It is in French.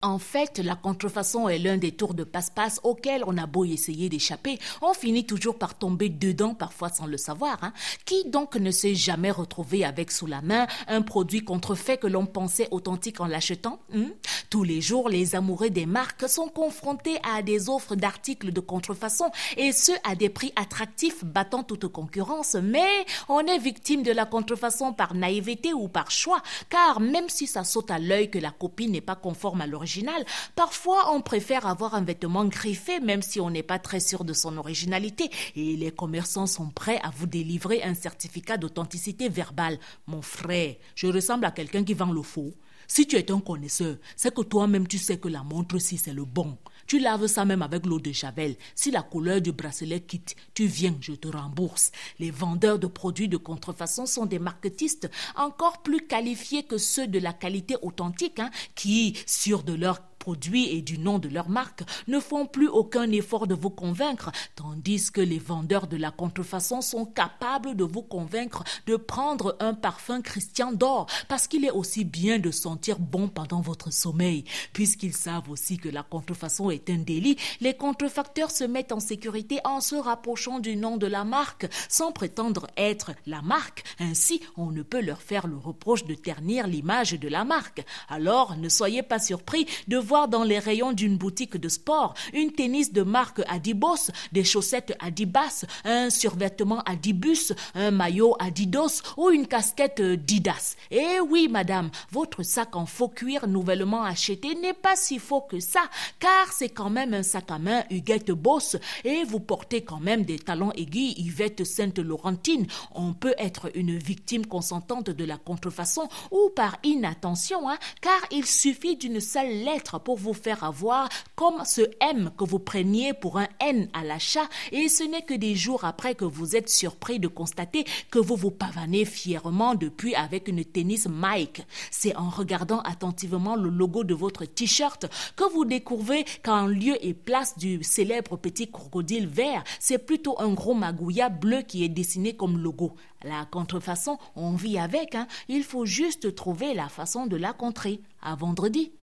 En fait, la contrefaçon est l'un des tours de passe-passe auxquels on a beau essayer d'échapper, on finit toujours par tomber dedans, parfois sans le savoir. Hein. Qui donc ne s'est jamais retrouvé avec sous la main un produit contrefait que l'on pensait authentique en l'achetant hmm? Tous les jours, les amoureux des marques sont confrontés à des offres d'articles de contrefaçon et ce à des prix attractifs battant toute concurrence. Mais on est victime de la contrefaçon par naïveté ou par choix, car même si ça saute à l'œil que la copie n'est pas conforme à l'origine, Parfois, on préfère avoir un vêtement griffé même si on n'est pas très sûr de son originalité et les commerçants sont prêts à vous délivrer un certificat d'authenticité verbale. Mon frère, je ressemble à quelqu'un qui vend le faux. Si tu es un connaisseur, c'est que toi-même tu sais que la montre-ci c'est le bon. Tu laves ça même avec l'eau de Javel. Si la couleur du bracelet quitte, tu viens, je te rembourse. Les vendeurs de produits de contrefaçon sont des marketistes encore plus qualifiés que ceux de la qualité authentique, hein, qui, sûrs de leur et du nom de leur marque ne font plus aucun effort de vous convaincre, tandis que les vendeurs de la contrefaçon sont capables de vous convaincre de prendre un parfum Christian d'or, parce qu'il est aussi bien de sentir bon pendant votre sommeil. Puisqu'ils savent aussi que la contrefaçon est un délit, les contrefacteurs se mettent en sécurité en se rapprochant du nom de la marque, sans prétendre être la marque. Ainsi, on ne peut leur faire le reproche de ternir l'image de la marque. Alors, ne soyez pas surpris de voir dans les rayons d'une boutique de sport une tennis de marque Adibos, des chaussettes Adibas, un survêtement Adibus, un maillot Adidos ou une casquette Didas. Eh oui, madame, votre sac en faux cuir nouvellement acheté n'est pas si faux que ça, car c'est quand même un sac à main Huguette Boss et vous portez quand même des talons aiguilles Yvette Sainte-Laurentine. On peut être une victime consentante de la contrefaçon ou par inattention, hein, car il suffit d'une seule lettre pour vous faire avoir comme ce M que vous preniez pour un N à l'achat et ce n'est que des jours après que vous êtes surpris de constater que vous vous pavanez fièrement depuis avec une tennis Mike. C'est en regardant attentivement le logo de votre t-shirt que vous découvrez qu'en lieu et place du célèbre petit crocodile vert, c'est plutôt un gros magouilla bleu qui est dessiné comme logo. La contrefaçon, on vit avec, hein. il faut juste trouver la façon de la contrer. À vendredi.